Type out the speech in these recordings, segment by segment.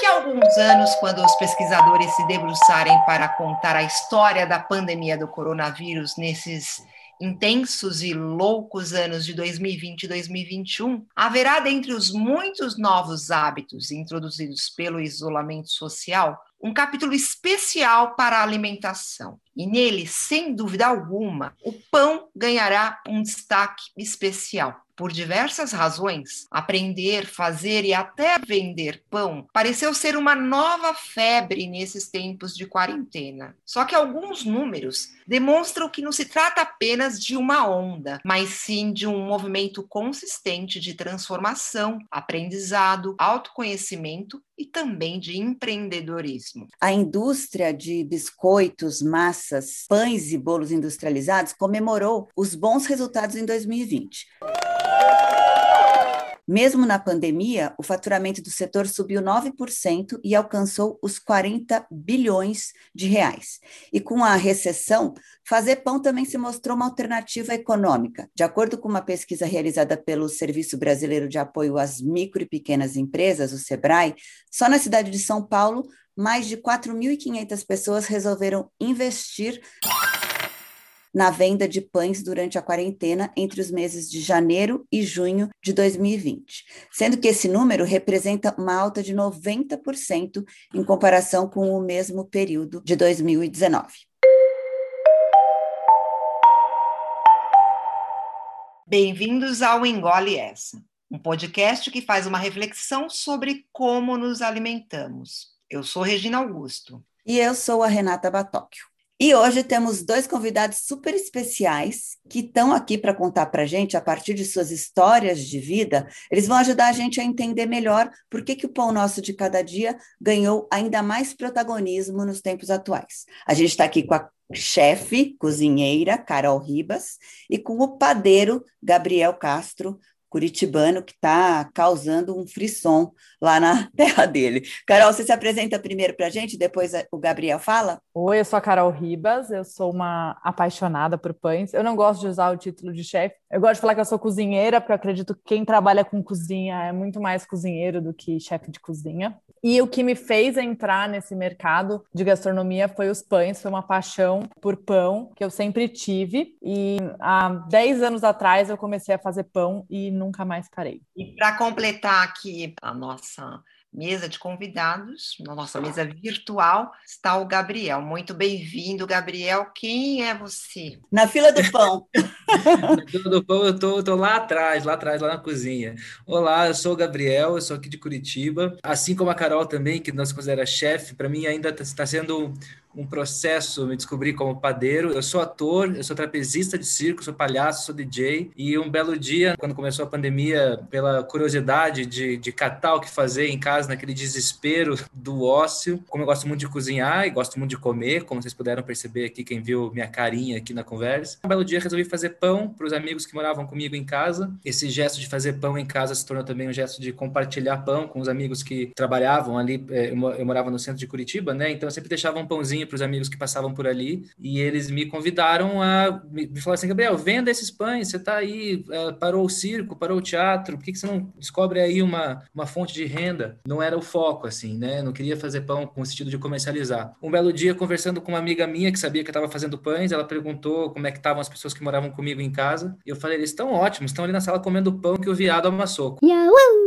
Daqui a alguns anos, quando os pesquisadores se debruçarem para contar a história da pandemia do coronavírus nesses intensos e loucos anos de 2020 e 2021, haverá dentre os muitos novos hábitos introduzidos pelo isolamento social um capítulo especial para a alimentação. E nele, sem dúvida alguma, o pão ganhará um destaque especial. Por diversas razões, aprender, fazer e até vender pão pareceu ser uma nova febre nesses tempos de quarentena. Só que alguns números demonstram que não se trata apenas de uma onda, mas sim de um movimento consistente de transformação, aprendizado, autoconhecimento e também de empreendedorismo. A indústria de biscoitos, massas, pães e bolos industrializados comemorou os bons resultados em 2020. Mesmo na pandemia, o faturamento do setor subiu 9% e alcançou os 40 bilhões de reais. E com a recessão, fazer pão também se mostrou uma alternativa econômica. De acordo com uma pesquisa realizada pelo Serviço Brasileiro de Apoio às Micro e Pequenas Empresas, o SEBRAE, só na cidade de São Paulo, mais de 4.500 pessoas resolveram investir na venda de pães durante a quarentena entre os meses de janeiro e junho de 2020, sendo que esse número representa uma alta de 90% em comparação com o mesmo período de 2019. Bem-vindos ao Engole Essa, um podcast que faz uma reflexão sobre como nos alimentamos. Eu sou Regina Augusto. E eu sou a Renata Batóquio. E hoje temos dois convidados super especiais que estão aqui para contar para a gente, a partir de suas histórias de vida, eles vão ajudar a gente a entender melhor por que, que o pão nosso de cada dia ganhou ainda mais protagonismo nos tempos atuais. A gente está aqui com a chefe, cozinheira, Carol Ribas, e com o padeiro, Gabriel Castro, curitibano que está causando um frisson lá na terra dele. Carol, você se apresenta primeiro para a gente, depois o Gabriel fala? Oi, eu sou a Carol Ribas, eu sou uma apaixonada por pães. Eu não gosto de usar o título de chefe, eu gosto de falar que eu sou cozinheira, porque eu acredito que quem trabalha com cozinha é muito mais cozinheiro do que chefe de cozinha. E o que me fez entrar nesse mercado de gastronomia foi os pães, foi uma paixão por pão que eu sempre tive. E há 10 anos atrás eu comecei a fazer pão e nunca mais parei. E para completar aqui a nossa mesa de convidados, na nossa mesa virtual, está o Gabriel. Muito bem-vindo, Gabriel. Quem é você? Na fila do pão. na fila do pão, eu tô, tô lá atrás, lá atrás, lá na cozinha. Olá, eu sou o Gabriel, eu sou aqui de Curitiba. Assim como a Carol também, que nós considera chefe, para mim ainda está tá sendo um processo, me descobri como padeiro. Eu sou ator, eu sou trapezista de circo, sou palhaço, sou DJ. E um belo dia, quando começou a pandemia, pela curiosidade de, de catar o que fazer em casa, naquele desespero do ócio, como eu gosto muito de cozinhar e gosto muito de comer, como vocês puderam perceber aqui, quem viu minha carinha aqui na conversa. Um belo dia resolvi fazer pão para os amigos que moravam comigo em casa. Esse gesto de fazer pão em casa se tornou também um gesto de compartilhar pão com os amigos que trabalhavam ali. Eh, eu morava no centro de Curitiba, né? Então eu sempre deixava um pãozinho para os amigos que passavam por ali e eles me convidaram a me, me falar assim, Gabriel, venda esses pães, você está aí, uh, parou o circo, parou o teatro, por que, que você não descobre aí uma, uma fonte de renda? Não era o foco, assim, né? Não queria fazer pão com o sentido de comercializar. Um belo dia, conversando com uma amiga minha que sabia que eu estava fazendo pães, ela perguntou como é que estavam as pessoas que moravam comigo em casa, e eu falei, eles estão ótimos, estão ali na sala comendo pão que o viado amassou. Yahoo!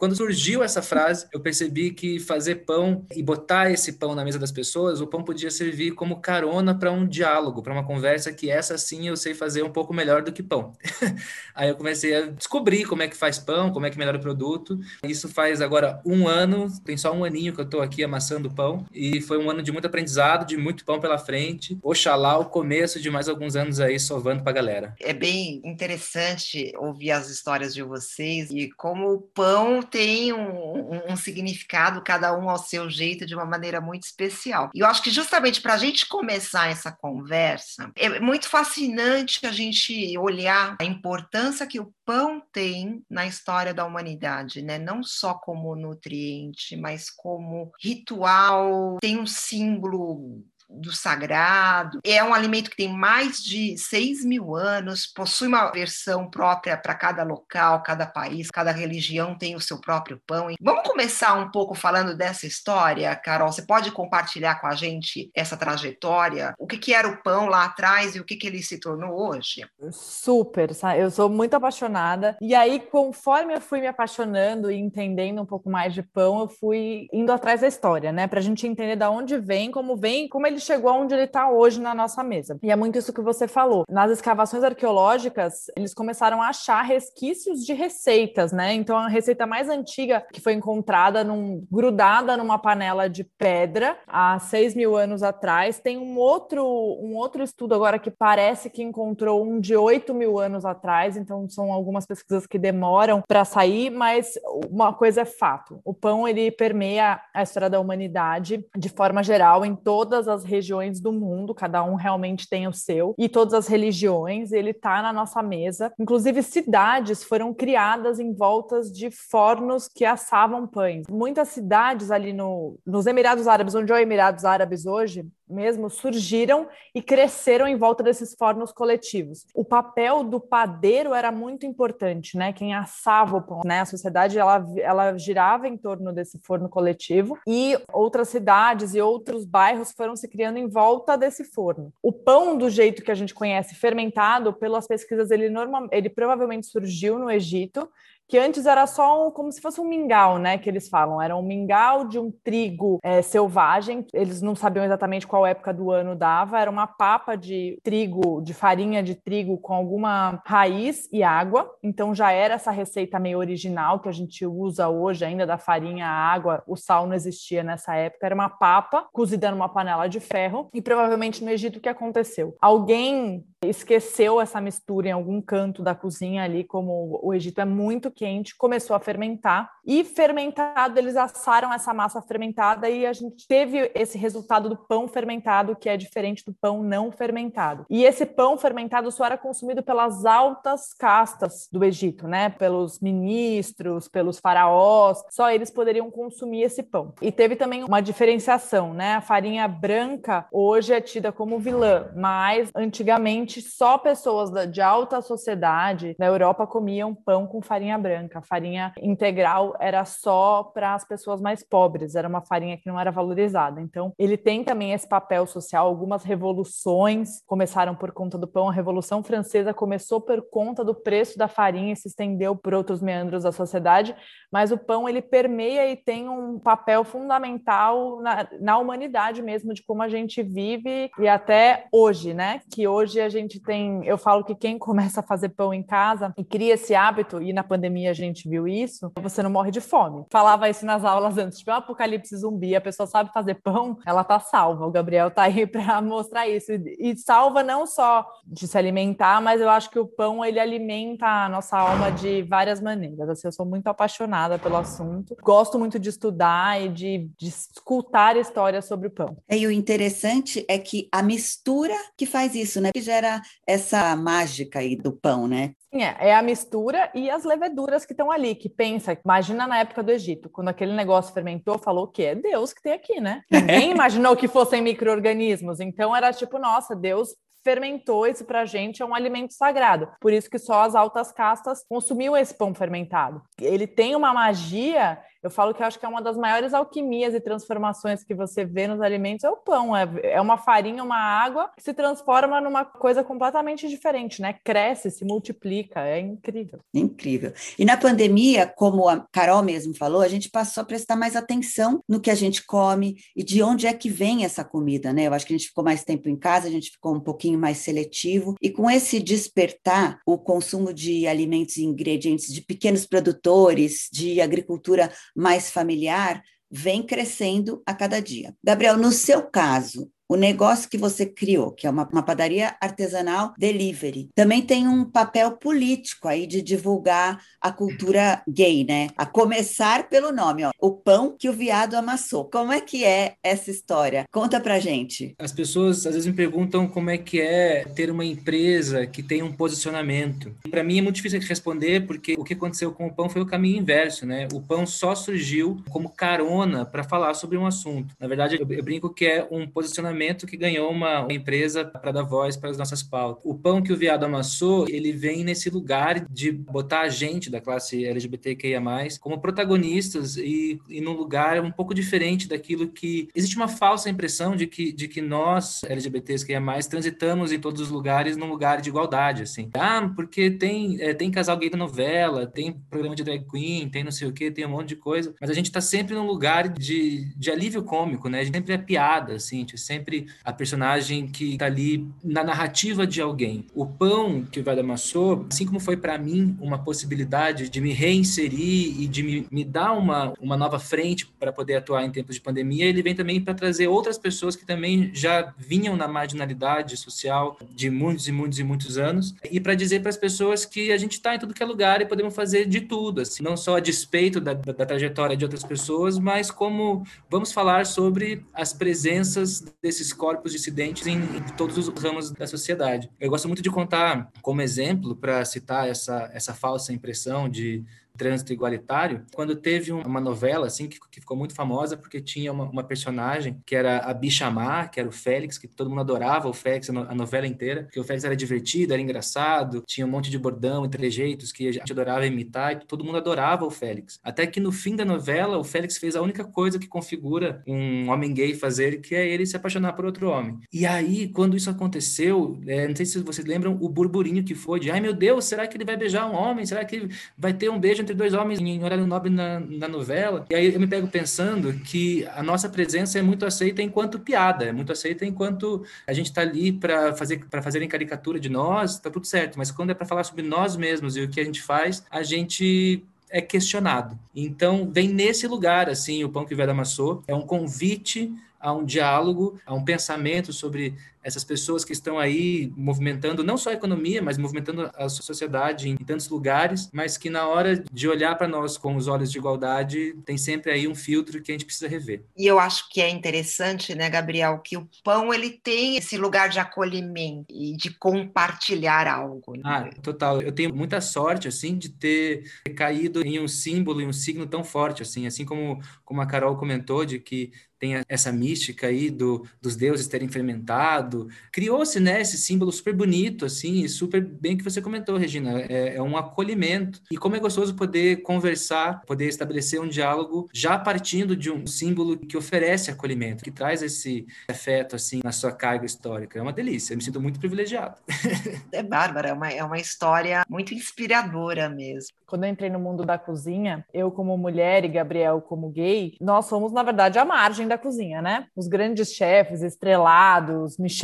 Quando surgiu essa frase, eu percebi que fazer pão e botar esse pão na mesa das pessoas, o pão podia servir como carona para um diálogo, para uma conversa que essa sim eu sei fazer um pouco melhor do que pão. Aí eu comecei a descobrir como é que faz pão, como é que melhora o produto. Isso faz agora um ano, tem só um aninho que eu estou aqui amassando pão e foi um ano de muito aprendizado, de muito pão pela frente. Oxalá o começo de mais alguns anos aí sovando para a galera. É bem interessante ouvir as histórias de vocês e como o pão tem um, um, significado, cada um ao seu jeito, de uma maneira muito especial. E eu acho que justamente para a gente começar essa conversa, é muito fascinante a gente olhar a importância que o pão tem na história da humanidade, né? Não só como nutriente, mas como ritual, tem um símbolo do sagrado. É um alimento que tem mais de 6 mil anos, possui uma versão própria para cada local, cada país, cada religião tem o seu próprio pão. Vamos começar um pouco falando dessa história, Carol? Você pode compartilhar com a gente essa trajetória? O que, que era o pão lá atrás e o que, que ele se tornou hoje? Super, eu sou muito apaixonada. E aí, conforme eu fui me apaixonando e entendendo um pouco mais de pão, eu fui indo atrás da história, né? Para a gente entender de onde vem, como vem, como ele chegou aonde ele está hoje na nossa mesa. E é muito isso que você falou. Nas escavações arqueológicas, eles começaram a achar resquícios de receitas, né? Então, a receita mais antiga que foi encontrada num, grudada numa panela de pedra há 6 mil anos atrás. Tem um outro, um outro estudo agora que parece que encontrou um de 8 mil anos atrás, então são algumas pesquisas que demoram para sair, mas uma coisa é fato: o pão ele permeia a história da humanidade de forma geral em todas as regiões do mundo, cada um realmente tem o seu, e todas as religiões, ele está na nossa mesa. Inclusive, cidades foram criadas em voltas de fornos que assavam pães. Muitas cidades ali no, nos Emirados Árabes, onde é o Emirados Árabes hoje, mesmo surgiram e cresceram em volta desses fornos coletivos. O papel do padeiro era muito importante, né? Quem assava o pão, né? A sociedade ela, ela girava em torno desse forno coletivo e outras cidades e outros bairros foram se criando em volta desse forno. O pão do jeito que a gente conhece, fermentado, pelas pesquisas ele normal, ele provavelmente surgiu no Egito que antes era só um, como se fosse um mingau, né? Que eles falam, era um mingau de um trigo é, selvagem. Eles não sabiam exatamente qual época do ano dava. Era uma papa de trigo, de farinha de trigo com alguma raiz e água. Então já era essa receita meio original que a gente usa hoje ainda da farinha, água. O sal não existia nessa época. Era uma papa cozida numa panela de ferro. E provavelmente no Egito o que aconteceu? Alguém esqueceu essa mistura em algum canto da cozinha ali, como o Egito é muito quente, começou a fermentar e fermentado eles assaram essa massa fermentada e a gente teve esse resultado do pão fermentado que é diferente do pão não fermentado. E esse pão fermentado só era consumido pelas altas castas do Egito, né? Pelos ministros, pelos faraós, só eles poderiam consumir esse pão. E teve também uma diferenciação, né? A farinha branca hoje é tida como vilã, mas antigamente só pessoas de alta sociedade na Europa comiam pão com farinha branca. A farinha integral era só para as pessoas mais pobres, era uma farinha que não era valorizada. Então, ele tem também esse papel social. Algumas revoluções começaram por conta do pão. A Revolução Francesa começou por conta do preço da farinha e se estendeu por outros meandros da sociedade, mas o pão ele permeia e tem um papel fundamental na, na humanidade mesmo, de como a gente vive e até hoje, né? Que hoje a gente gente tem, eu falo que quem começa a fazer pão em casa e cria esse hábito, e na pandemia a gente viu isso, você não morre de fome. Falava isso nas aulas antes, tipo, apocalipse zumbi, a pessoa sabe fazer pão, ela tá salva. O Gabriel tá aí para mostrar isso. E salva não só de se alimentar, mas eu acho que o pão ele alimenta a nossa alma de várias maneiras. Assim, eu sou muito apaixonada pelo assunto, gosto muito de estudar e de, de escutar histórias sobre o pão. E o interessante é que a mistura que faz isso, né? Que gera essa mágica aí do pão, né? Sim, é, é a mistura e as leveduras que estão ali, que pensa, imagina na época do Egito, quando aquele negócio fermentou, falou que é Deus que tem aqui, né? Ninguém imaginou que fossem micro-organismos, então era tipo, nossa, Deus fermentou isso para a gente, é um alimento sagrado. Por isso que só as altas castas consumiam esse pão fermentado. Ele tem uma magia eu falo que eu acho que é uma das maiores alquimias e transformações que você vê nos alimentos é o pão. É, é uma farinha, uma água que se transforma numa coisa completamente diferente, né? Cresce, se multiplica, é incrível. Incrível. E na pandemia, como a Carol mesmo falou, a gente passou a prestar mais atenção no que a gente come e de onde é que vem essa comida, né? Eu acho que a gente ficou mais tempo em casa, a gente ficou um pouquinho mais seletivo e com esse despertar, o consumo de alimentos e ingredientes de pequenos produtores, de agricultura mais familiar vem crescendo a cada dia. Gabriel, no seu caso, o negócio que você criou, que é uma, uma, padaria artesanal delivery, também tem um papel político aí de divulgar a cultura gay, né? A começar pelo nome, ó, o pão que o viado amassou. Como é que é essa história? Conta pra gente. As pessoas às vezes me perguntam como é que é ter uma empresa que tem um posicionamento. Para mim é muito difícil de responder porque o que aconteceu com o pão foi o caminho inverso, né? O pão só surgiu como carona para falar sobre um assunto. Na verdade, eu, eu brinco que é um posicionamento que ganhou uma, empresa para dar voz para as nossas pautas. O pão que o viado amassou, ele vem nesse lugar de botar a gente da classe LGBTQIA+, como protagonistas e, e num lugar um pouco diferente daquilo que... Existe uma falsa impressão de que, de que nós, LGBTQIA+, transitamos em todos os lugares num lugar de igualdade, assim. Ah, porque tem, é, tem casal gay da novela, tem programa de drag queen, tem não sei o quê, tem um monte de coisa, mas a gente está sempre num lugar de, de alívio cômico, né? A gente sempre é piada, assim, a gente é sempre a personagem que está ali na narrativa de alguém. O pão que o Vada amassou, assim como foi para mim uma possibilidade de me reinserir e de me, me dar uma, uma nova frente para poder atuar em tempos de pandemia, ele vem também para trazer outras pessoas que também já vinham na marginalidade social de muitos e muitos e muitos anos e para dizer para as pessoas que a gente está em tudo que é lugar e podemos fazer de tudo, assim, não só a despeito da, da, da trajetória de outras pessoas, mas como vamos falar sobre as presenças desses corpos dissidentes em, em todos os ramos da sociedade. Eu gosto muito de contar como exemplo, para citar essa, essa falsa impressão de trânsito igualitário, quando teve uma novela assim que, que ficou muito famosa porque tinha uma, uma, personagem que era a Bichamar, que era o Félix, que todo mundo adorava o Félix a, novela inteira, porque o Félix era divertido, era engraçado, tinha um monte de bordão e trejeitos que a gente adorava imitar e todo mundo adorava o Félix. Até que no fim da novela, o Félix fez a única coisa que configura um homem gay fazer, que é ele se apaixonar por outro homem. E aí, quando isso aconteceu, é, não sei se vocês lembram o burburinho que foi de, ai meu Deus, será que ele vai beijar um homem? Será que vai ter um beijo entre dois homens em horário nobre na, na novela. E aí eu me pego pensando que a nossa presença é muito aceita enquanto piada, é muito aceita enquanto a gente está ali para fazer para fazerem caricatura de nós, tá tudo certo. Mas quando é para falar sobre nós mesmos e o que a gente faz, a gente é questionado. Então, vem nesse lugar, assim, o Pão que o Velho amassou, é um convite a um diálogo, a um pensamento sobre essas pessoas que estão aí movimentando não só a economia, mas movimentando a sociedade em tantos lugares, mas que na hora de olhar para nós com os olhos de igualdade, tem sempre aí um filtro que a gente precisa rever. E eu acho que é interessante, né, Gabriel, que o pão ele tem esse lugar de acolhimento e de compartilhar algo. Né? Ah, total. Eu tenho muita sorte assim de ter caído em um símbolo e um signo tão forte assim, assim como como a Carol comentou de que tem essa mística aí do, dos deuses terem fermentado. Criou-se, né, esse símbolo super bonito, assim, e super bem que você comentou, Regina. É, é, um acolhimento. E como é gostoso poder conversar, poder estabelecer um diálogo já partindo de um símbolo que oferece acolhimento, que traz esse afeto, assim, na sua carga histórica. É uma delícia. Eu me sinto muito privilegiado. É bárbara, é uma, é uma história muito inspiradora mesmo. Quando eu entrei no mundo da cozinha, eu como mulher e Gabriel como gay, nós somos, na verdade, a margem da cozinha, né? Os grandes chefes, estrelados, Michelin,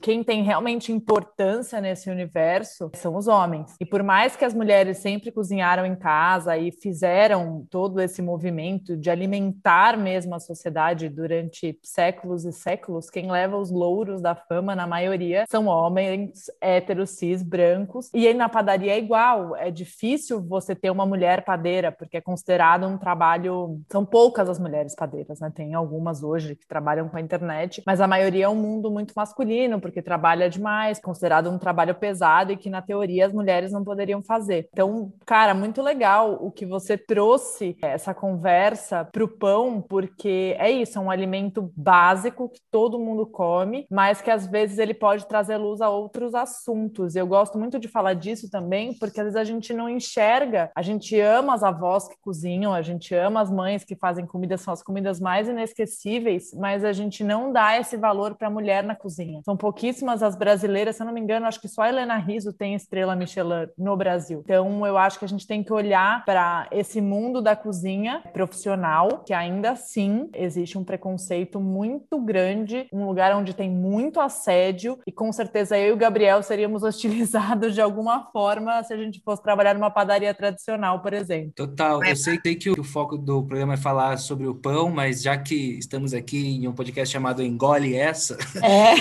quem tem realmente importância nesse universo são os homens. E por mais que as mulheres sempre cozinharam em casa e fizeram todo esse movimento de alimentar mesmo a sociedade durante séculos e séculos, quem leva os louros da fama, na maioria, são homens héteros, cis, brancos. E aí na padaria é igual, é difícil você ter uma mulher padeira, porque é considerado um trabalho. São poucas as mulheres padeiras, né? tem algumas hoje que trabalham com a internet, mas a maioria é um mundo muito masculino, porque trabalha demais, considerado um trabalho pesado e que na teoria as mulheres não poderiam fazer. Então, cara, muito legal o que você trouxe essa conversa para o pão, porque é isso, é um alimento básico que todo mundo come, mas que às vezes ele pode trazer luz a outros assuntos. Eu gosto muito de falar disso também, porque às vezes a gente não enxerga, a gente ama as avós que cozinham, a gente ama as mães que fazem comida, são as comidas mais inesquecíveis, mas a gente não dá esse valor para a mulher na cozinha. São pouquíssimas as brasileiras, se eu não me engano, acho que só a Helena Riso tem estrela Michelin no Brasil. Então, eu acho que a gente tem que olhar para esse mundo da cozinha profissional, que ainda assim existe um preconceito muito grande, um lugar onde tem muito assédio, e com certeza eu e o Gabriel seríamos hostilizados de alguma forma se a gente fosse trabalhar numa padaria tradicional, por exemplo. Total. Eu sei que o foco do programa é falar sobre o pão, mas já que estamos aqui em um podcast chamado Engole Essa, é.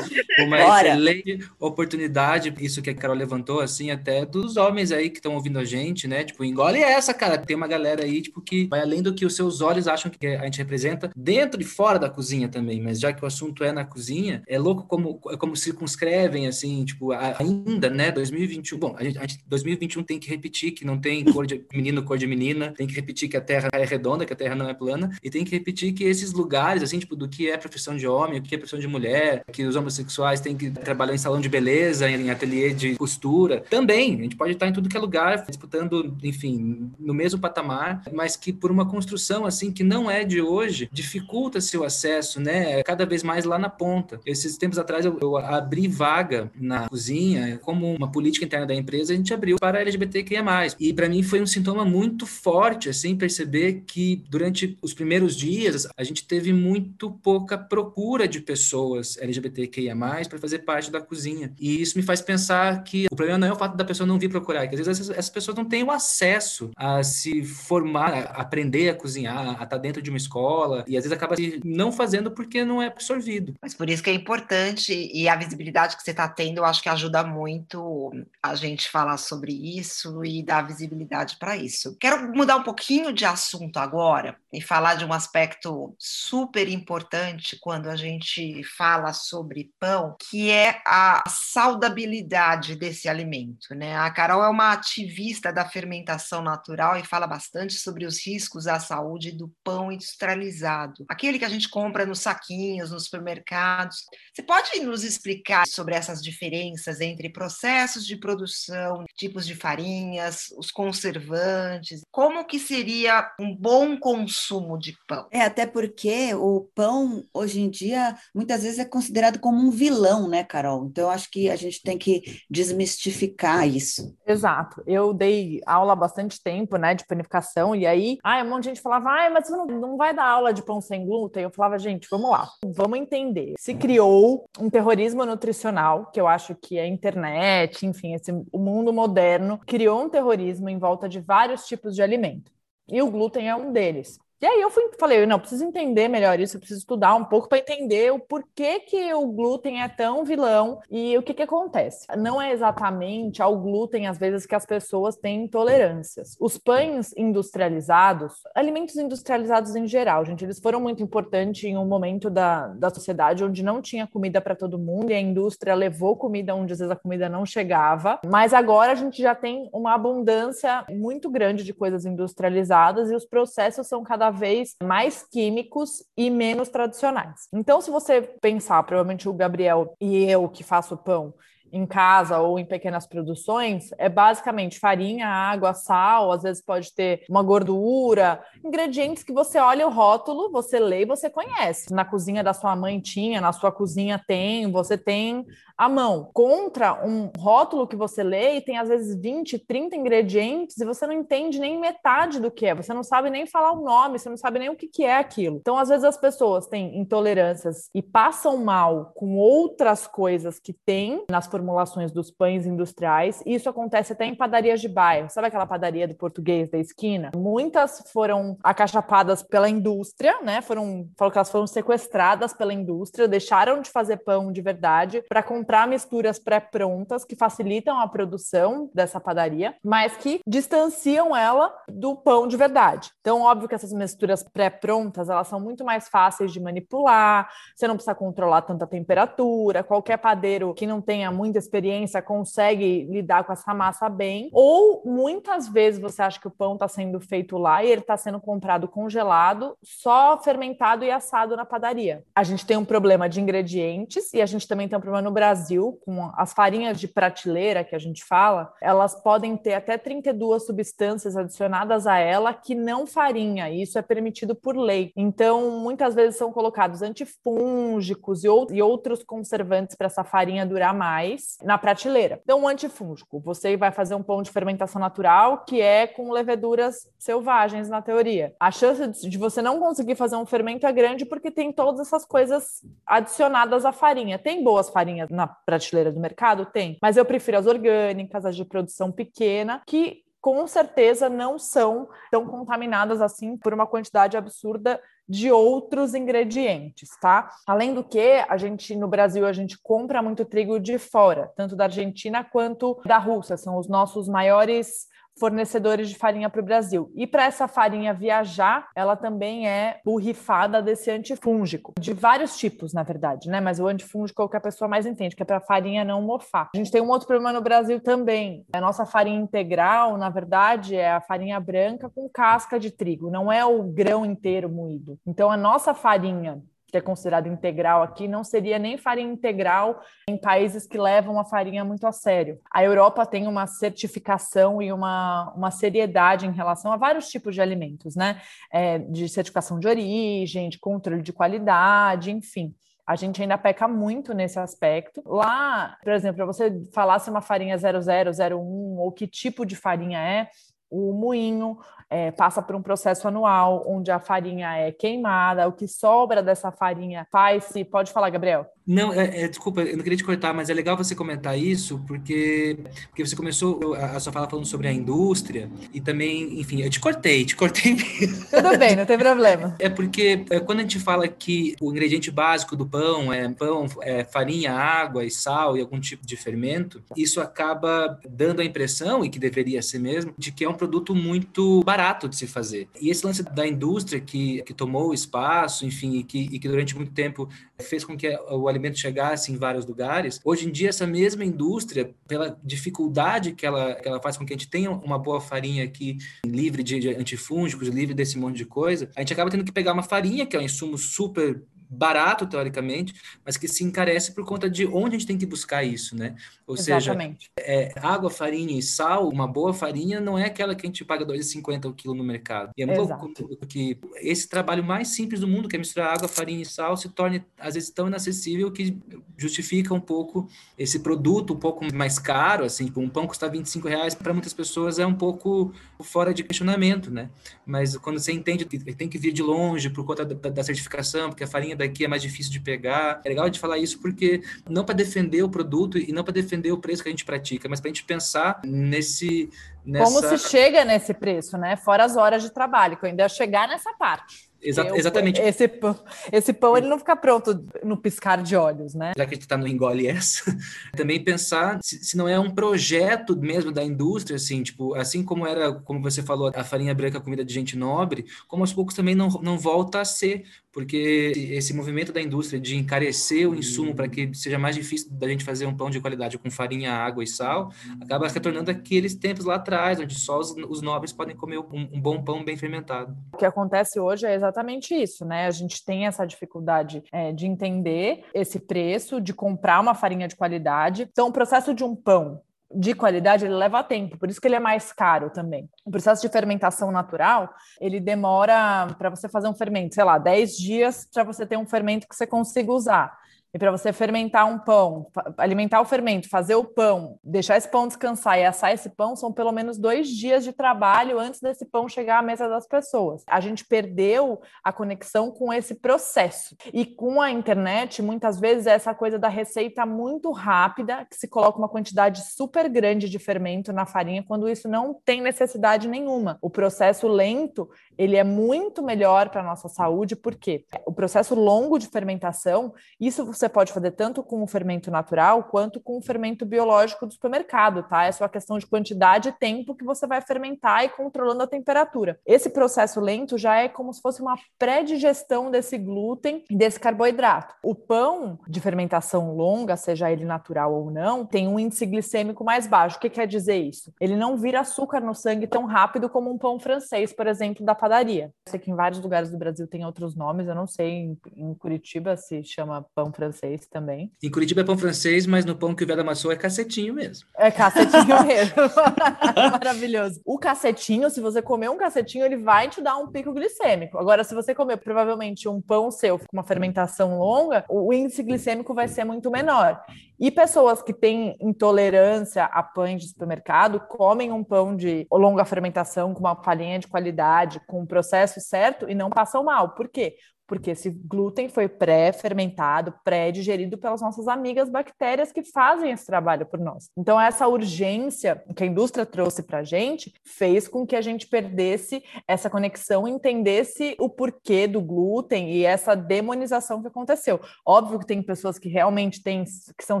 uma, uma excelente oportunidade, isso que a Carol levantou, assim, até dos homens aí que estão ouvindo a gente, né? Tipo, engole essa, cara. Tem uma galera aí, tipo, que vai além do que os seus olhos acham que a gente representa, dentro e fora da cozinha também, mas já que o assunto é na cozinha, é louco como, como circunscrevem, assim, tipo, ainda, né? 2021, bom, a gente, a gente 2021 tem que repetir que não tem cor de menino, cor de menina, tem que repetir que a Terra é redonda, que a Terra não é plana, e tem que repetir que esses lugares, assim, tipo, do que é profissão de homem, o que é profissão de mulher, que os homossexuais têm que trabalhar em salão de beleza, em ateliê de costura. Também, a gente pode estar em tudo que é lugar, disputando, enfim, no mesmo patamar, mas que por uma construção, assim, que não é de hoje, dificulta seu acesso, né? Cada vez mais lá na ponta. Esses tempos atrás eu, eu abri vaga na cozinha, como uma política interna da empresa, a gente abriu para LGBTQIA+. E para mim foi um sintoma muito forte, assim, perceber que durante os primeiros dias a gente teve muito pouca procura de pessoas LGBTQIA+, para fazer parte da cozinha. E isso me faz pensar que o problema não é o fato da pessoa não vir procurar, que às vezes essas, essas pessoas não têm o acesso a se formar, a aprender a cozinhar, a estar tá dentro de uma escola, e às vezes acaba não fazendo porque não é absorvido. Mas por isso que é importante, e a visibilidade que você está tendo, eu acho que ajuda muito a gente falar sobre isso e dar visibilidade para isso. Quero mudar um pouquinho de assunto agora e falar de um aspecto super importante quando a gente fala sobre pão, que é a saudabilidade desse alimento. Né? A Carol é uma ativista da fermentação natural e fala bastante sobre os riscos à saúde do pão industrializado, aquele que a gente compra nos saquinhos, nos supermercados. Você pode nos explicar sobre essas diferenças entre processos de produção, tipos de farinhas, os conservantes, como que seria um bom consumo de pão? É, até porque o pão, hoje em dia, muitas vezes é considerado como um vilão, né, Carol? Então, eu acho que a gente tem que desmistificar isso. Exato. Eu dei aula há bastante tempo, né, de panificação, e aí, ai, um monte de gente falava, ai, mas você não, não vai dar aula de pão sem glúten? Eu falava, gente, vamos lá, vamos entender. Se criou um terrorismo nutricional, que eu acho que a internet, enfim, esse, o mundo moderno, criou um terrorismo em volta de vários tipos de alimento. E o glúten é um deles. E aí eu fui, falei, não, preciso entender melhor isso, eu preciso estudar um pouco para entender o porquê que o glúten é tão vilão e o que que acontece. Não é exatamente ao glúten, às vezes, que as pessoas têm intolerâncias. Os pães industrializados, alimentos industrializados em geral, gente, eles foram muito importantes em um momento da, da sociedade onde não tinha comida para todo mundo e a indústria levou comida onde às vezes a comida não chegava. Mas agora a gente já tem uma abundância muito grande de coisas industrializadas e os processos são cada vez mais químicos e menos tradicionais. Então, se você pensar, provavelmente o Gabriel e eu que faço pão, em casa ou em pequenas produções é basicamente farinha, água, sal, às vezes pode ter uma gordura, ingredientes que você olha o rótulo, você lê e você conhece. Na cozinha da sua mãe tinha, na sua cozinha tem, você tem à mão. Contra um rótulo que você lê e tem às vezes 20, 30 ingredientes e você não entende nem metade do que é, você não sabe nem falar o nome, você não sabe nem o que, que é aquilo. Então, às vezes as pessoas têm intolerâncias e passam mal com outras coisas que tem nas formulações dos pães industriais. Isso acontece até em padarias de bairro. Sabe aquela padaria do português da esquina? Muitas foram acachapadas pela indústria, né? Foram, falou que elas foram sequestradas pela indústria, deixaram de fazer pão de verdade para comprar misturas pré-prontas que facilitam a produção dessa padaria, mas que distanciam ela do pão de verdade. Então, óbvio que essas misturas pré-prontas, elas são muito mais fáceis de manipular, você não precisa controlar tanta temperatura, qualquer padeiro que não tenha muita experiência consegue lidar com essa massa bem, ou muitas vezes você acha que o pão está sendo feito lá e ele está sendo comprado congelado, só fermentado e assado na padaria. A gente tem um problema de ingredientes e a gente também tem um problema no Brasil com as farinhas de prateleira que a gente fala, elas podem ter até 32 substâncias adicionadas a ela que não farinha, e isso é permitido por lei. Então, muitas vezes são colocados antifúngicos e outros conservantes para essa farinha durar mais na prateleira. Então, um antifúngico, você vai fazer um pão de fermentação natural que é com leveduras selvagens, na teoria. A chance de você não conseguir fazer um fermento é grande porque tem todas essas coisas adicionadas à farinha. Tem boas farinhas na prateleira do mercado? Tem. Mas eu prefiro as orgânicas, as de produção pequena, que com certeza não são tão contaminadas assim por uma quantidade absurda de outros ingredientes, tá? Além do que, a gente no Brasil a gente compra muito trigo de fora, tanto da Argentina quanto da Rússia, são os nossos maiores fornecedores de farinha para o Brasil. E para essa farinha viajar, ela também é borrifada desse antifúngico, de vários tipos, na verdade, né? Mas o antifúngico é o que a pessoa mais entende, que é para a farinha não mofar. A gente tem um outro problema no Brasil também. A nossa farinha integral, na verdade, é a farinha branca com casca de trigo, não é o grão inteiro moído. Então, a nossa farinha que é considerado integral aqui, não seria nem farinha integral em países que levam a farinha muito a sério. A Europa tem uma certificação e uma, uma seriedade em relação a vários tipos de alimentos, né? É, de certificação de origem, de controle de qualidade, enfim. A gente ainda peca muito nesse aspecto. Lá, por exemplo, para você falar se uma farinha 0001 ou que tipo de farinha é, o moinho é, passa por um processo anual onde a farinha é queimada, o que sobra dessa farinha faz-se. Pode falar, Gabriel. Não, é, é, desculpa, eu não queria te cortar, mas é legal você comentar isso, porque, porque você começou a, a sua fala falando sobre a indústria e também, enfim, eu te cortei, te cortei mesmo. Tudo bem, não tem problema. É porque é, quando a gente fala que o ingrediente básico do pão é pão, é farinha, água e sal e algum tipo de fermento, isso acaba dando a impressão, e que deveria ser mesmo, de que é um produto muito barato de se fazer. E esse lance da indústria que, que tomou o espaço, enfim, e que, e que durante muito tempo fez com que o alimento chegasse em vários lugares. Hoje em dia, essa mesma indústria, pela dificuldade que ela, que ela faz com que a gente tenha uma boa farinha aqui, livre de, de antifúngicos, livre desse monte de coisa, a gente acaba tendo que pegar uma farinha, que é um insumo super barato, teoricamente, mas que se encarece por conta de onde a gente tem que buscar isso, né? Ou Exatamente. seja, é, água, farinha e sal, uma boa farinha não é aquela que a gente paga R$ 2,50 o quilo no mercado. E é muito louco que esse trabalho mais simples do mundo, que é misturar água, farinha e sal, se torne, às vezes, tão inacessível que justifica um pouco esse produto um pouco mais caro, assim, tipo, um pão custa 25 reais, para muitas pessoas é um pouco fora de questionamento, né? Mas quando você entende que tem que vir de longe por conta da, da certificação, porque a farinha daqui é mais difícil de pegar. É legal de falar isso porque não para defender o produto e não para defender o preço que a gente pratica, mas para a gente pensar nesse nessa... como se chega nesse preço, né? Fora as horas de trabalho, que eu ainda ia chegar nessa parte. Exa eu, exatamente. Esse pão, esse pão ele não fica pronto no piscar de olhos, né? Já que a gente está no engole essa, também pensar se, se, não é um projeto mesmo da indústria, assim, tipo, assim como era, como você falou, a farinha branca comida de gente nobre, como aos poucos também não, não volta a ser, porque esse movimento da indústria de encarecer o insumo para que seja mais difícil da gente fazer um pão de qualidade com farinha, água e sal, acaba retornando aqueles tempos lá atrás, onde só os, os nobres podem comer um, um, bom pão bem fermentado. O que acontece hoje é exatamente isso, né? A gente tem essa dificuldade é, de entender esse preço, de comprar uma farinha de qualidade. Então, o processo de um pão de qualidade, ele leva tempo, por isso que ele é mais caro também. O processo de fermentação natural, ele demora para você fazer um fermento, sei lá, 10 dias para você ter um fermento que você consiga usar. E para você fermentar um pão, alimentar o fermento, fazer o pão, deixar esse pão descansar e assar esse pão, são pelo menos dois dias de trabalho antes desse pão chegar à mesa das pessoas. A gente perdeu a conexão com esse processo. E com a internet, muitas vezes, é essa coisa da receita muito rápida, que se coloca uma quantidade super grande de fermento na farinha, quando isso não tem necessidade nenhuma. O processo lento, ele é muito melhor para a nossa saúde, porque o processo longo de fermentação, isso você você pode fazer tanto com o fermento natural quanto com o fermento biológico do supermercado, tá? É só questão de quantidade e tempo que você vai fermentar e controlando a temperatura. Esse processo lento já é como se fosse uma pré-digestão desse glúten e desse carboidrato. O pão de fermentação longa, seja ele natural ou não, tem um índice glicêmico mais baixo. O que quer dizer isso? Ele não vira açúcar no sangue tão rápido como um pão francês, por exemplo, da padaria. Eu sei que em vários lugares do Brasil tem outros nomes, eu não sei em Curitiba se chama pão francês francês também. Em Curitiba é pão francês, mas no pão que o Veda amassou é cacetinho mesmo. É cacetinho mesmo. Maravilhoso. O cacetinho, se você comer um cacetinho, ele vai te dar um pico glicêmico. Agora, se você comer provavelmente um pão seu com uma fermentação longa, o índice glicêmico vai ser muito menor. E pessoas que têm intolerância a pães de supermercado comem um pão de longa fermentação com uma farinha de qualidade, com o processo certo e não passam mal. Por quê? Porque esse glúten foi pré-fermentado, pré-digerido pelas nossas amigas bactérias que fazem esse trabalho por nós. Então, essa urgência que a indústria trouxe para a gente fez com que a gente perdesse essa conexão, entendesse o porquê do glúten e essa demonização que aconteceu. Óbvio que tem pessoas que realmente têm, que são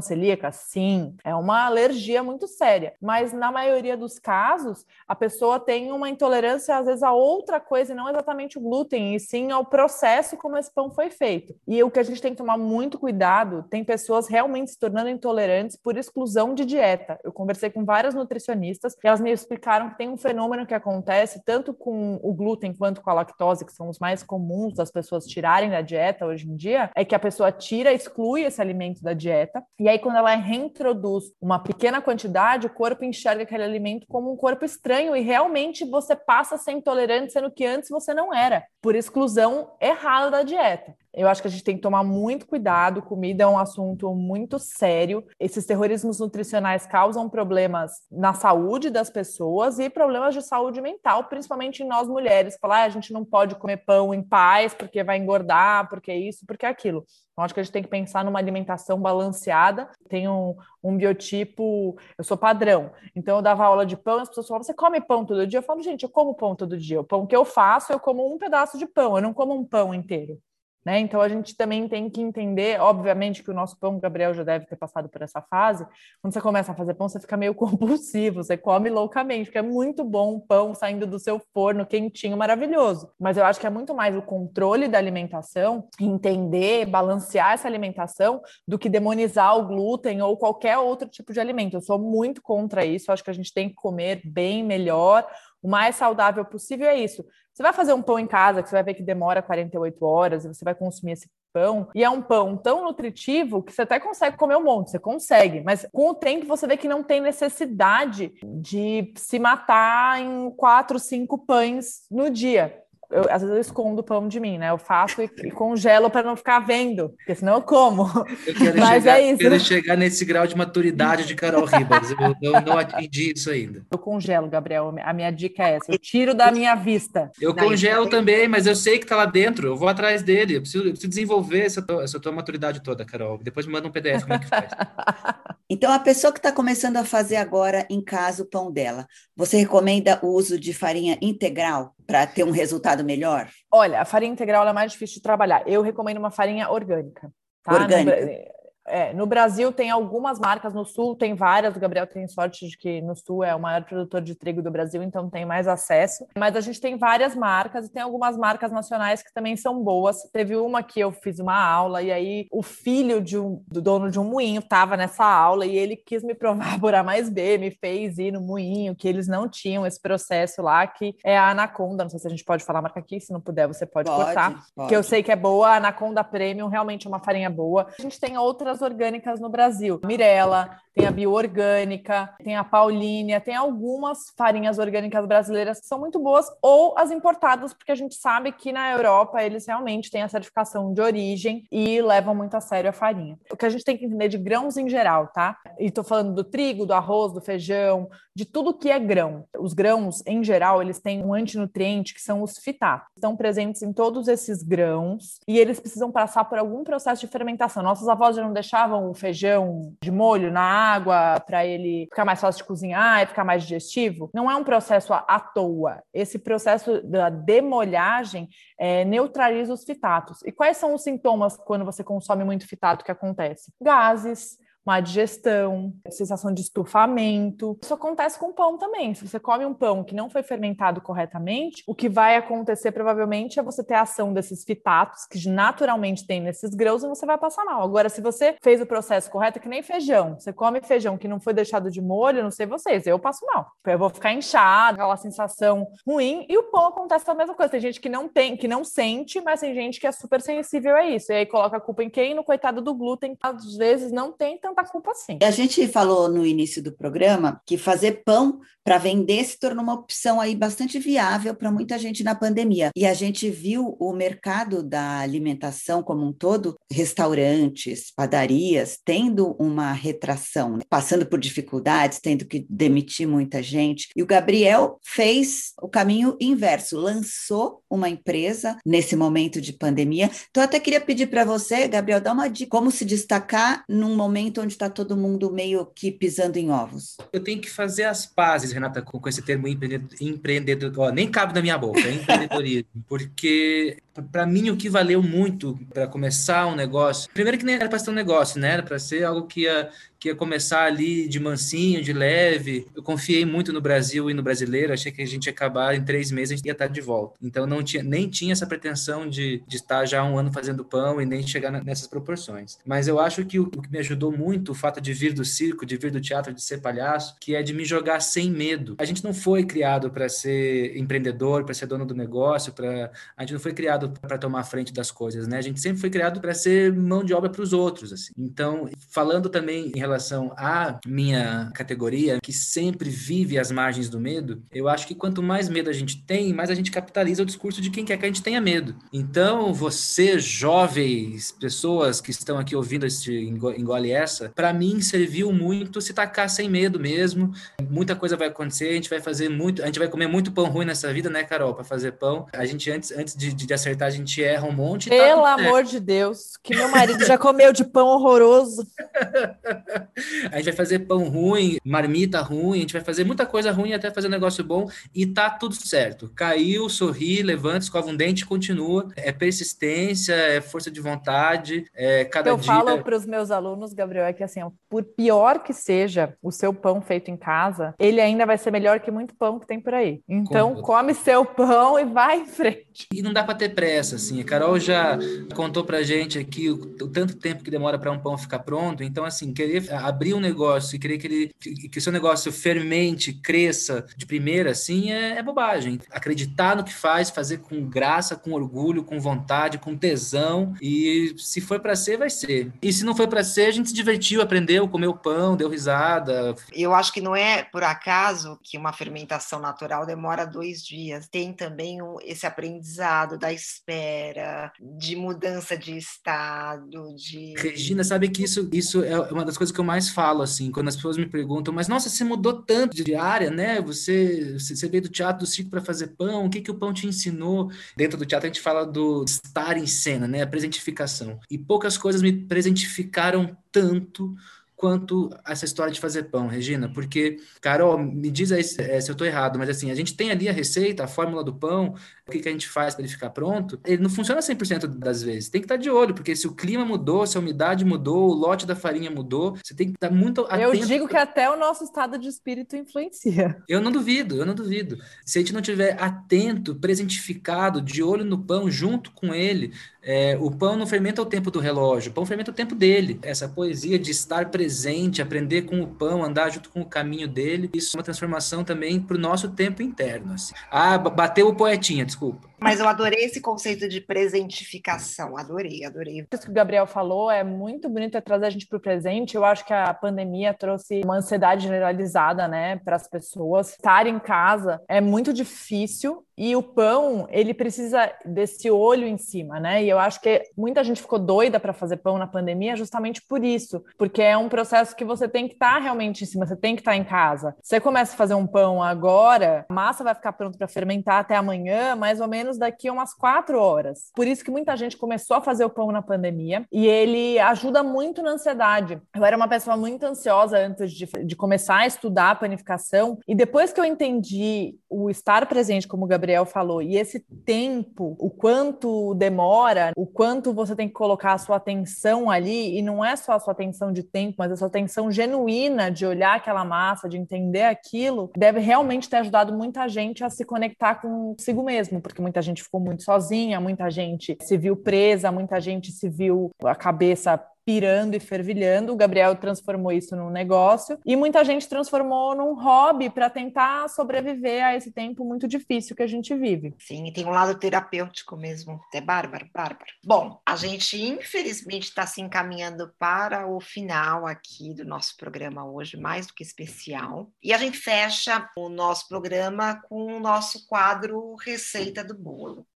celíacas, sim, é uma alergia muito séria, mas na maioria dos casos, a pessoa tem uma intolerância, às vezes, a outra coisa, e não exatamente o glúten, e sim ao processo como esse pão foi feito. E o que a gente tem que tomar muito cuidado, tem pessoas realmente se tornando intolerantes por exclusão de dieta. Eu conversei com várias nutricionistas e elas me explicaram que tem um fenômeno que acontece tanto com o glúten quanto com a lactose, que são os mais comuns das pessoas tirarem da dieta hoje em dia, é que a pessoa tira, exclui esse alimento da dieta, e aí quando ela reintroduz uma pequena quantidade, o corpo enxerga aquele alimento como um corpo estranho e realmente você passa a ser intolerante, sendo que antes você não era, por exclusão errada da dieta. Eu acho que a gente tem que tomar muito cuidado. Comida é um assunto muito sério. Esses terrorismos nutricionais causam problemas na saúde das pessoas e problemas de saúde mental, principalmente em nós mulheres. Falar, ah, a gente não pode comer pão em paz porque vai engordar, porque isso, porque aquilo. Então, acho que a gente tem que pensar numa alimentação balanceada. Tem um, um biotipo, eu sou padrão. Então, eu dava aula de pão, as pessoas falavam, você come pão todo dia? Eu falo, gente, eu como pão todo dia. O pão que eu faço, eu como um pedaço de pão, eu não como um pão inteiro. Né? Então a gente também tem que entender, obviamente, que o nosso pão, Gabriel já deve ter passado por essa fase. Quando você começa a fazer pão, você fica meio compulsivo, você come loucamente, porque é muito bom o pão saindo do seu forno, quentinho, maravilhoso. Mas eu acho que é muito mais o controle da alimentação, entender, balancear essa alimentação, do que demonizar o glúten ou qualquer outro tipo de alimento. Eu sou muito contra isso, eu acho que a gente tem que comer bem melhor o mais saudável possível é isso. Você vai fazer um pão em casa, que você vai ver que demora 48 horas, e você vai consumir esse pão, e é um pão tão nutritivo que você até consegue comer um monte, você consegue, mas com o tempo você vê que não tem necessidade de se matar em quatro, cinco pães no dia eu, às vezes eu escondo o pão de mim, né? Eu faço e, e congelo para não ficar vendo, porque senão eu como. Eu quero Mas chegar, é isso. quero chegar nesse grau de maturidade de Carol Ribas. Eu, eu, não atingi isso ainda. Eu congelo, Gabriel. A minha dica é essa. Eu tiro da minha vista. Eu não, congelo também, mas eu sei que está lá dentro. Eu vou atrás dele. Eu preciso, eu preciso desenvolver essa tua, essa tua maturidade toda, Carol. Depois me manda um PDF como é que faz. Então, a pessoa que está começando a fazer agora em casa o pão dela, você recomenda o uso de farinha integral para ter um resultado melhor? Olha, a farinha integral é mais difícil de trabalhar. Eu recomendo uma farinha orgânica. Tá? Orgânica. É, no Brasil tem algumas marcas, no Sul tem várias. O Gabriel tem sorte de que no Sul é o maior produtor de trigo do Brasil, então tem mais acesso. Mas a gente tem várias marcas e tem algumas marcas nacionais que também são boas. Teve uma que eu fiz uma aula e aí o filho de um, do dono de um moinho estava nessa aula e ele quis me provar por A mais B, me fez ir no moinho, que eles não tinham esse processo lá, que é a Anaconda. Não sei se a gente pode falar a marca aqui, se não puder, você pode, pode cortar. Pode. Que eu sei que é boa, a Anaconda Premium realmente é uma farinha boa. A gente tem outras orgânicas no Brasil. Mirella, tem a bioorgânica, tem a Paulínia, tem algumas farinhas orgânicas brasileiras que são muito boas, ou as importadas, porque a gente sabe que na Europa eles realmente têm a certificação de origem e levam muito a sério a farinha. O que a gente tem que entender de grãos em geral, tá? E tô falando do trigo, do arroz, do feijão, de tudo que é grão. Os grãos, em geral, eles têm um antinutriente que são os fitatos. Estão presentes em todos esses grãos e eles precisam passar por algum processo de fermentação. Nossas avós já não deixavam o feijão de molho na água para ele ficar mais fácil de cozinhar e ficar mais digestivo, não é um processo à toa. Esse processo da demolhagem é, neutraliza os fitatos. E quais são os sintomas quando você consome muito fitato que acontece? Gases, má digestão, sensação de estufamento. Isso acontece com pão também. Se você come um pão que não foi fermentado corretamente, o que vai acontecer provavelmente é você ter a ação desses fitatos que naturalmente tem nesses grãos e você vai passar mal. Agora, se você fez o processo correto, é que nem feijão. Você come feijão que não foi deixado de molho, não sei vocês, eu passo mal. Eu vou ficar inchado, aquela sensação ruim, e o pão acontece a mesma coisa. Tem gente que não tem, que não sente, mas tem gente que é super sensível a isso. E aí coloca a culpa em quem? No coitado do glúten, às vezes não tem tanto apontar culpa sim. A gente falou no início do programa que fazer pão para vender se tornou uma opção aí bastante viável para muita gente na pandemia. E a gente viu o mercado da alimentação como um todo, restaurantes, padarias, tendo uma retração, né? passando por dificuldades, tendo que demitir muita gente. E o Gabriel fez o caminho inverso, lançou uma empresa nesse momento de pandemia. Então, eu até queria pedir para você, Gabriel, dar uma dica como se destacar num momento onde está todo mundo meio que pisando em ovos. Eu tenho que fazer as pazes Renata, com, esse termo empreendedor, ó, nem cabe na minha boca, é empreendedorismo, porque para mim o que valeu muito para começar um negócio, primeiro que nem era para ser um negócio, né? Era para ser algo que ia que ia começar ali de mansinho, de leve. Eu confiei muito no Brasil e no brasileiro, achei que a gente ia acabar em três meses, a gente ia estar de volta. Então não tinha, nem tinha essa pretensão de, de estar já um ano fazendo pão e nem chegar nessas proporções. Mas eu acho que o, o, que me ajudou muito, o fato de vir do circo, de vir do teatro, de ser palhaço, que é de me jogar sem medo. A gente não foi criado para ser empreendedor, para ser dono do negócio, para a gente não foi criado para tomar frente das coisas, né? A gente sempre foi criado para ser mão de obra para os outros, assim. Então, falando também em relação à minha categoria, que sempre vive às margens do medo, eu acho que quanto mais medo a gente tem, mais a gente capitaliza o discurso de quem quer que a gente tenha medo. Então, você, jovens, pessoas que estão aqui ouvindo este engole essa, para mim serviu muito se tacar sem medo mesmo. Muita coisa vai acontecer, a gente vai fazer muito, a gente vai comer muito pão ruim nessa vida, né, Carol, para fazer pão. A gente antes, antes de, de acertar, a gente erra um monte. Tá Pelo tá amor de Deus, que meu marido já comeu de pão horroroso. a gente vai fazer pão ruim, marmita ruim, a gente vai fazer muita coisa ruim até fazer um negócio bom e tá tudo certo. Caiu, sorri, levanta, escova um dente continua. É persistência, é força de vontade, é cada Eu dia... Eu falo para os meus alunos, Gabriel, é que assim, por pior que seja o seu pão feito em casa, ele ainda vai ser melhor que muito pão que tem por aí. Então, come seu pão e vai em frente. E não dá para ter pressa, assim. A Carol já contou pra gente aqui o, o tanto tempo que demora para um pão ficar pronto. Então, assim, querer abrir um negócio e querer que ele que o seu negócio fermente, cresça de primeira, assim, é, é bobagem. Acreditar no que faz, fazer com graça, com orgulho, com vontade, com tesão. E se for para ser, vai ser. E se não foi para ser, a gente se divertiu, aprendeu, comeu pão, deu risada. Eu acho que não é por acaso que uma fermentação natural demora dois dias. Tem também esse aprendizado da espera, de mudança de estado, de. Regina, sabe que isso, isso é uma das coisas que eu mais falo, assim, quando as pessoas me perguntam, mas nossa, você mudou tanto de área, né? Você, você veio do teatro do circo para fazer pão, o que, que o pão te ensinou? Dentro do teatro a gente fala do estar em cena, né? A presentificação. E poucas coisas me presentificaram tanto quanto essa história de fazer pão, Regina, porque, Carol, me diz aí se, se eu estou errado, mas assim, a gente tem ali a receita, a fórmula do pão, o que, que a gente faz para ele ficar pronto, ele não funciona 100% das vezes. Tem que estar tá de olho, porque se o clima mudou, se a umidade mudou, o lote da farinha mudou, você tem que estar tá muito atento. Eu digo que até o nosso estado de espírito influencia. Eu não duvido, eu não duvido. Se a gente não tiver atento, presentificado, de olho no pão, junto com ele, é, o pão não fermenta o tempo do relógio, o pão fermenta o tempo dele. Essa poesia de estar presente, aprender com o pão, andar junto com o caminho dele, isso é uma transformação também para o nosso tempo interno. Assim. Ah, bateu o poetinha, desculpa. Mas eu adorei esse conceito de presentificação, adorei, adorei. Isso que o Gabriel falou é muito bonito, é trazer a gente para o presente. Eu acho que a pandemia trouxe uma ansiedade generalizada, né, para as pessoas. Estar em casa é muito difícil e o pão, ele precisa desse olho em cima, né? E eu acho que muita gente ficou doida para fazer pão na pandemia justamente por isso, porque é um processo que você tem que estar tá realmente em cima, você tem que estar tá em casa. Você começa a fazer um pão agora, a massa vai ficar pronta para fermentar até amanhã, mais ou menos daqui a umas quatro horas. Por isso que muita gente começou a fazer o pão na pandemia e ele ajuda muito na ansiedade. Eu era uma pessoa muito ansiosa antes de, de começar a estudar panificação e depois que eu entendi o estar presente, como Gabriel falou, e esse tempo, o quanto demora, o quanto você tem que colocar a sua atenção ali, e não é só a sua atenção de tempo, mas a sua atenção genuína de olhar aquela massa, de entender aquilo, deve realmente ter ajudado muita gente a se conectar consigo mesmo, porque muita gente ficou muito sozinha, muita gente se viu presa, muita gente se viu a cabeça pirando e fervilhando. O Gabriel transformou isso num negócio e muita gente transformou num hobby para tentar sobreviver a esse tempo muito difícil que a gente vive. Sim, e tem um lado terapêutico mesmo. É bárbaro, bárbaro. Bom, a gente infelizmente está se encaminhando para o final aqui do nosso programa hoje, mais do que especial. E a gente fecha o nosso programa com o nosso quadro Receita do Bolo.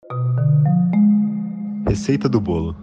Receita do Bolo.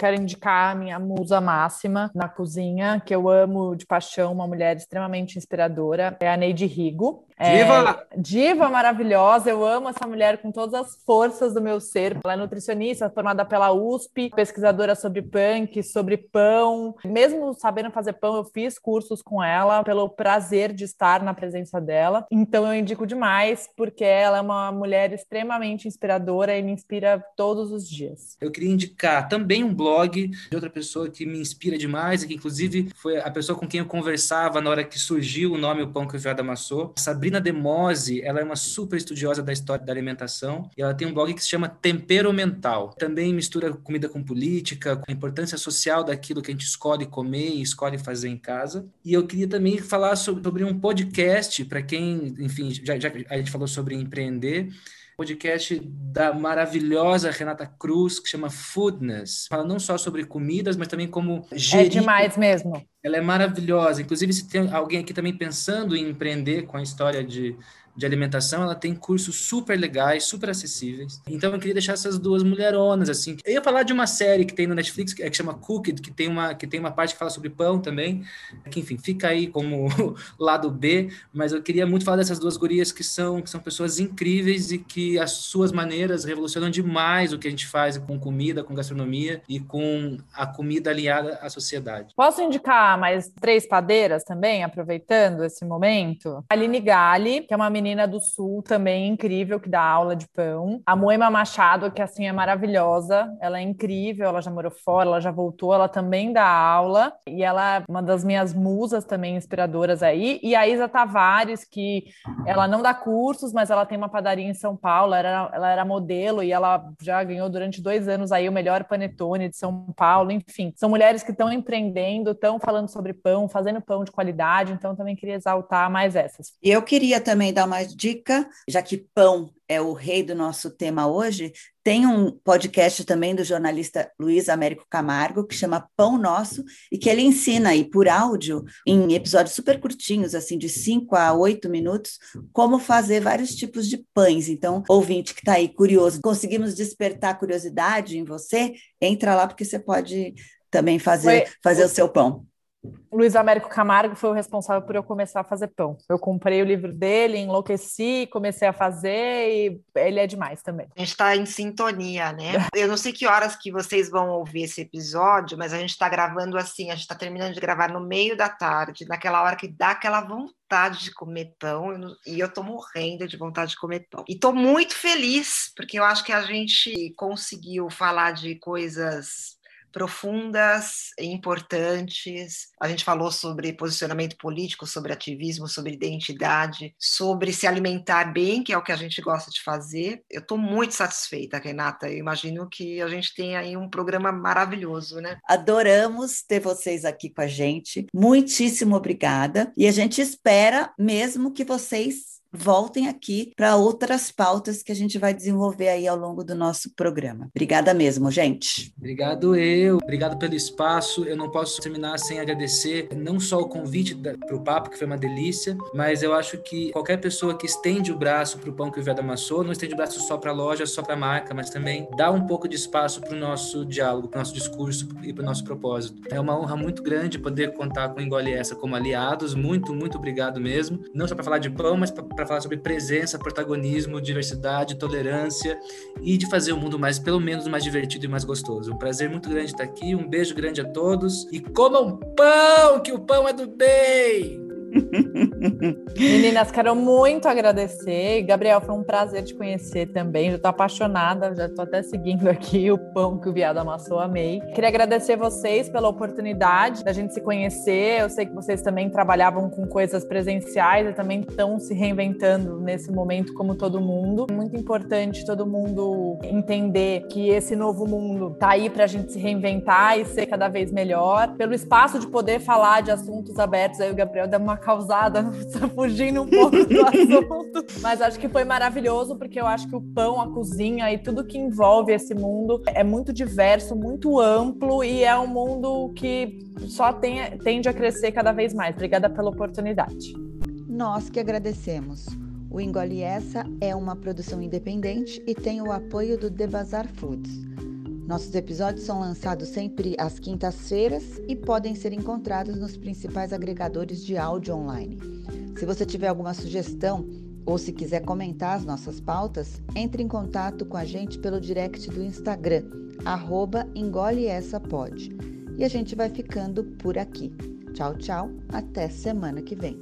Quero indicar a minha musa máxima na cozinha, que eu amo de paixão, uma mulher extremamente inspiradora, é a Neide Rigo. Diva! É, diva maravilhosa, eu amo essa mulher com todas as forças do meu ser. Ela é nutricionista, formada pela USP, pesquisadora sobre punk, sobre pão. Mesmo sabendo fazer pão, eu fiz cursos com ela pelo prazer de estar na presença dela. Então eu indico demais, porque ela é uma mulher extremamente inspiradora e me inspira todos os dias. Eu queria indicar também um blog de outra pessoa que me inspira demais e que inclusive foi a pessoa com quem eu conversava na hora que surgiu o nome O Pão que o Viado Amassou. Sabrina Sabrina Demose, ela é uma super estudiosa da história da alimentação e ela tem um blog que se chama Tempero Mental. Também mistura comida com política, com a importância social daquilo que a gente escolhe comer e escolhe fazer em casa. E eu queria também falar sobre, um podcast para quem, enfim, já, já a gente falou sobre empreender podcast da maravilhosa Renata Cruz, que chama Foodness. Fala não só sobre comidas, mas também como gerir. É demais mesmo. Ela é maravilhosa. Inclusive, se tem alguém aqui também pensando em empreender com a história de de alimentação, ela tem cursos super legais, super acessíveis. Então eu queria deixar essas duas mulheronas assim. Eu ia falar de uma série que tem no Netflix que, é, que chama Cooked, que tem uma que tem uma parte que fala sobre pão também, que enfim, fica aí como lado B, mas eu queria muito falar dessas duas gurias que são que são pessoas incríveis e que as suas maneiras revolucionam demais o que a gente faz com comida, com gastronomia e com a comida aliada à sociedade. Posso indicar mais três padeiras também, aproveitando esse momento? Aline Gali, que é uma menina do Sul também incrível, que dá aula de pão. A Moema Machado, que assim é maravilhosa, ela é incrível, ela já morou fora, ela já voltou, ela também dá aula. E ela é uma das minhas musas também inspiradoras aí. E a Isa Tavares, que ela não dá cursos, mas ela tem uma padaria em São Paulo, ela era, ela era modelo e ela já ganhou durante dois anos aí o melhor panetone de São Paulo. Enfim, são mulheres que estão empreendendo, estão falando sobre pão, fazendo pão de qualidade, então também queria exaltar mais essas. Eu queria também dar uma dica, já que pão é o rei do nosso tema hoje, tem um podcast também do jornalista Luiz Américo Camargo, que chama Pão Nosso, e que ele ensina aí por áudio, em episódios super curtinhos, assim, de 5 a 8 minutos, como fazer vários tipos de pães. Então, ouvinte que está aí curioso, conseguimos despertar curiosidade em você, entra lá, porque você pode também fazer, fazer o seu pão. Luiz Américo Camargo foi o responsável por eu começar a fazer pão. Eu comprei o livro dele, enlouqueci, comecei a fazer e ele é demais também. A gente está em sintonia, né? Eu não sei que horas que vocês vão ouvir esse episódio, mas a gente está gravando assim, a gente está terminando de gravar no meio da tarde, naquela hora que dá aquela vontade de comer pão, e eu tô morrendo de vontade de comer pão. E tô muito feliz, porque eu acho que a gente conseguiu falar de coisas profundas e importantes. A gente falou sobre posicionamento político, sobre ativismo, sobre identidade, sobre se alimentar bem, que é o que a gente gosta de fazer. Eu estou muito satisfeita, Renata. Eu imagino que a gente tem aí um programa maravilhoso, né? Adoramos ter vocês aqui com a gente. Muitíssimo obrigada. E a gente espera mesmo que vocês voltem aqui para outras pautas que a gente vai desenvolver aí ao longo do nosso programa. Obrigada mesmo, gente. Obrigado eu, obrigado pelo espaço. Eu não posso terminar sem agradecer não só o convite para o papo, que foi uma delícia, mas eu acho que qualquer pessoa que estende o braço para o pão que o Viado amassou, não estende o braço só para a loja, só para a marca, mas também dá um pouco de espaço para o nosso diálogo, para o nosso discurso e para o nosso propósito. É uma honra muito grande poder contar com o Engole Essa como aliados. Muito, muito obrigado mesmo. Não só para falar de pão, mas para para falar sobre presença, protagonismo, diversidade, tolerância e de fazer o mundo mais, pelo menos, mais divertido e mais gostoso. Um prazer muito grande estar aqui, um beijo grande a todos e comam pão, que o pão é do bem! Meninas, quero muito agradecer. Gabriel, foi um prazer te conhecer também. Já tô apaixonada, já tô até seguindo aqui o pão que o viado amassou, amei. Queria agradecer vocês pela oportunidade da gente se conhecer. Eu sei que vocês também trabalhavam com coisas presenciais e também estão se reinventando nesse momento, como todo mundo. Muito importante todo mundo entender que esse novo mundo tá aí pra gente se reinventar e ser cada vez melhor. Pelo espaço de poder falar de assuntos abertos, aí o Gabriel deu uma causada, fugindo um pouco do assunto. Mas acho que foi maravilhoso, porque eu acho que o pão, a cozinha e tudo que envolve esse mundo é muito diverso, muito amplo e é um mundo que só tem, tende a crescer cada vez mais. Obrigada pela oportunidade. Nós que agradecemos. O Engole Essa é uma produção independente e tem o apoio do Devazar Foods. Nossos episódios são lançados sempre às quintas-feiras e podem ser encontrados nos principais agregadores de áudio online. Se você tiver alguma sugestão ou se quiser comentar as nossas pautas, entre em contato com a gente pelo direct do Instagram, arroba engole.essa.pod. E a gente vai ficando por aqui. Tchau, tchau, até semana que vem.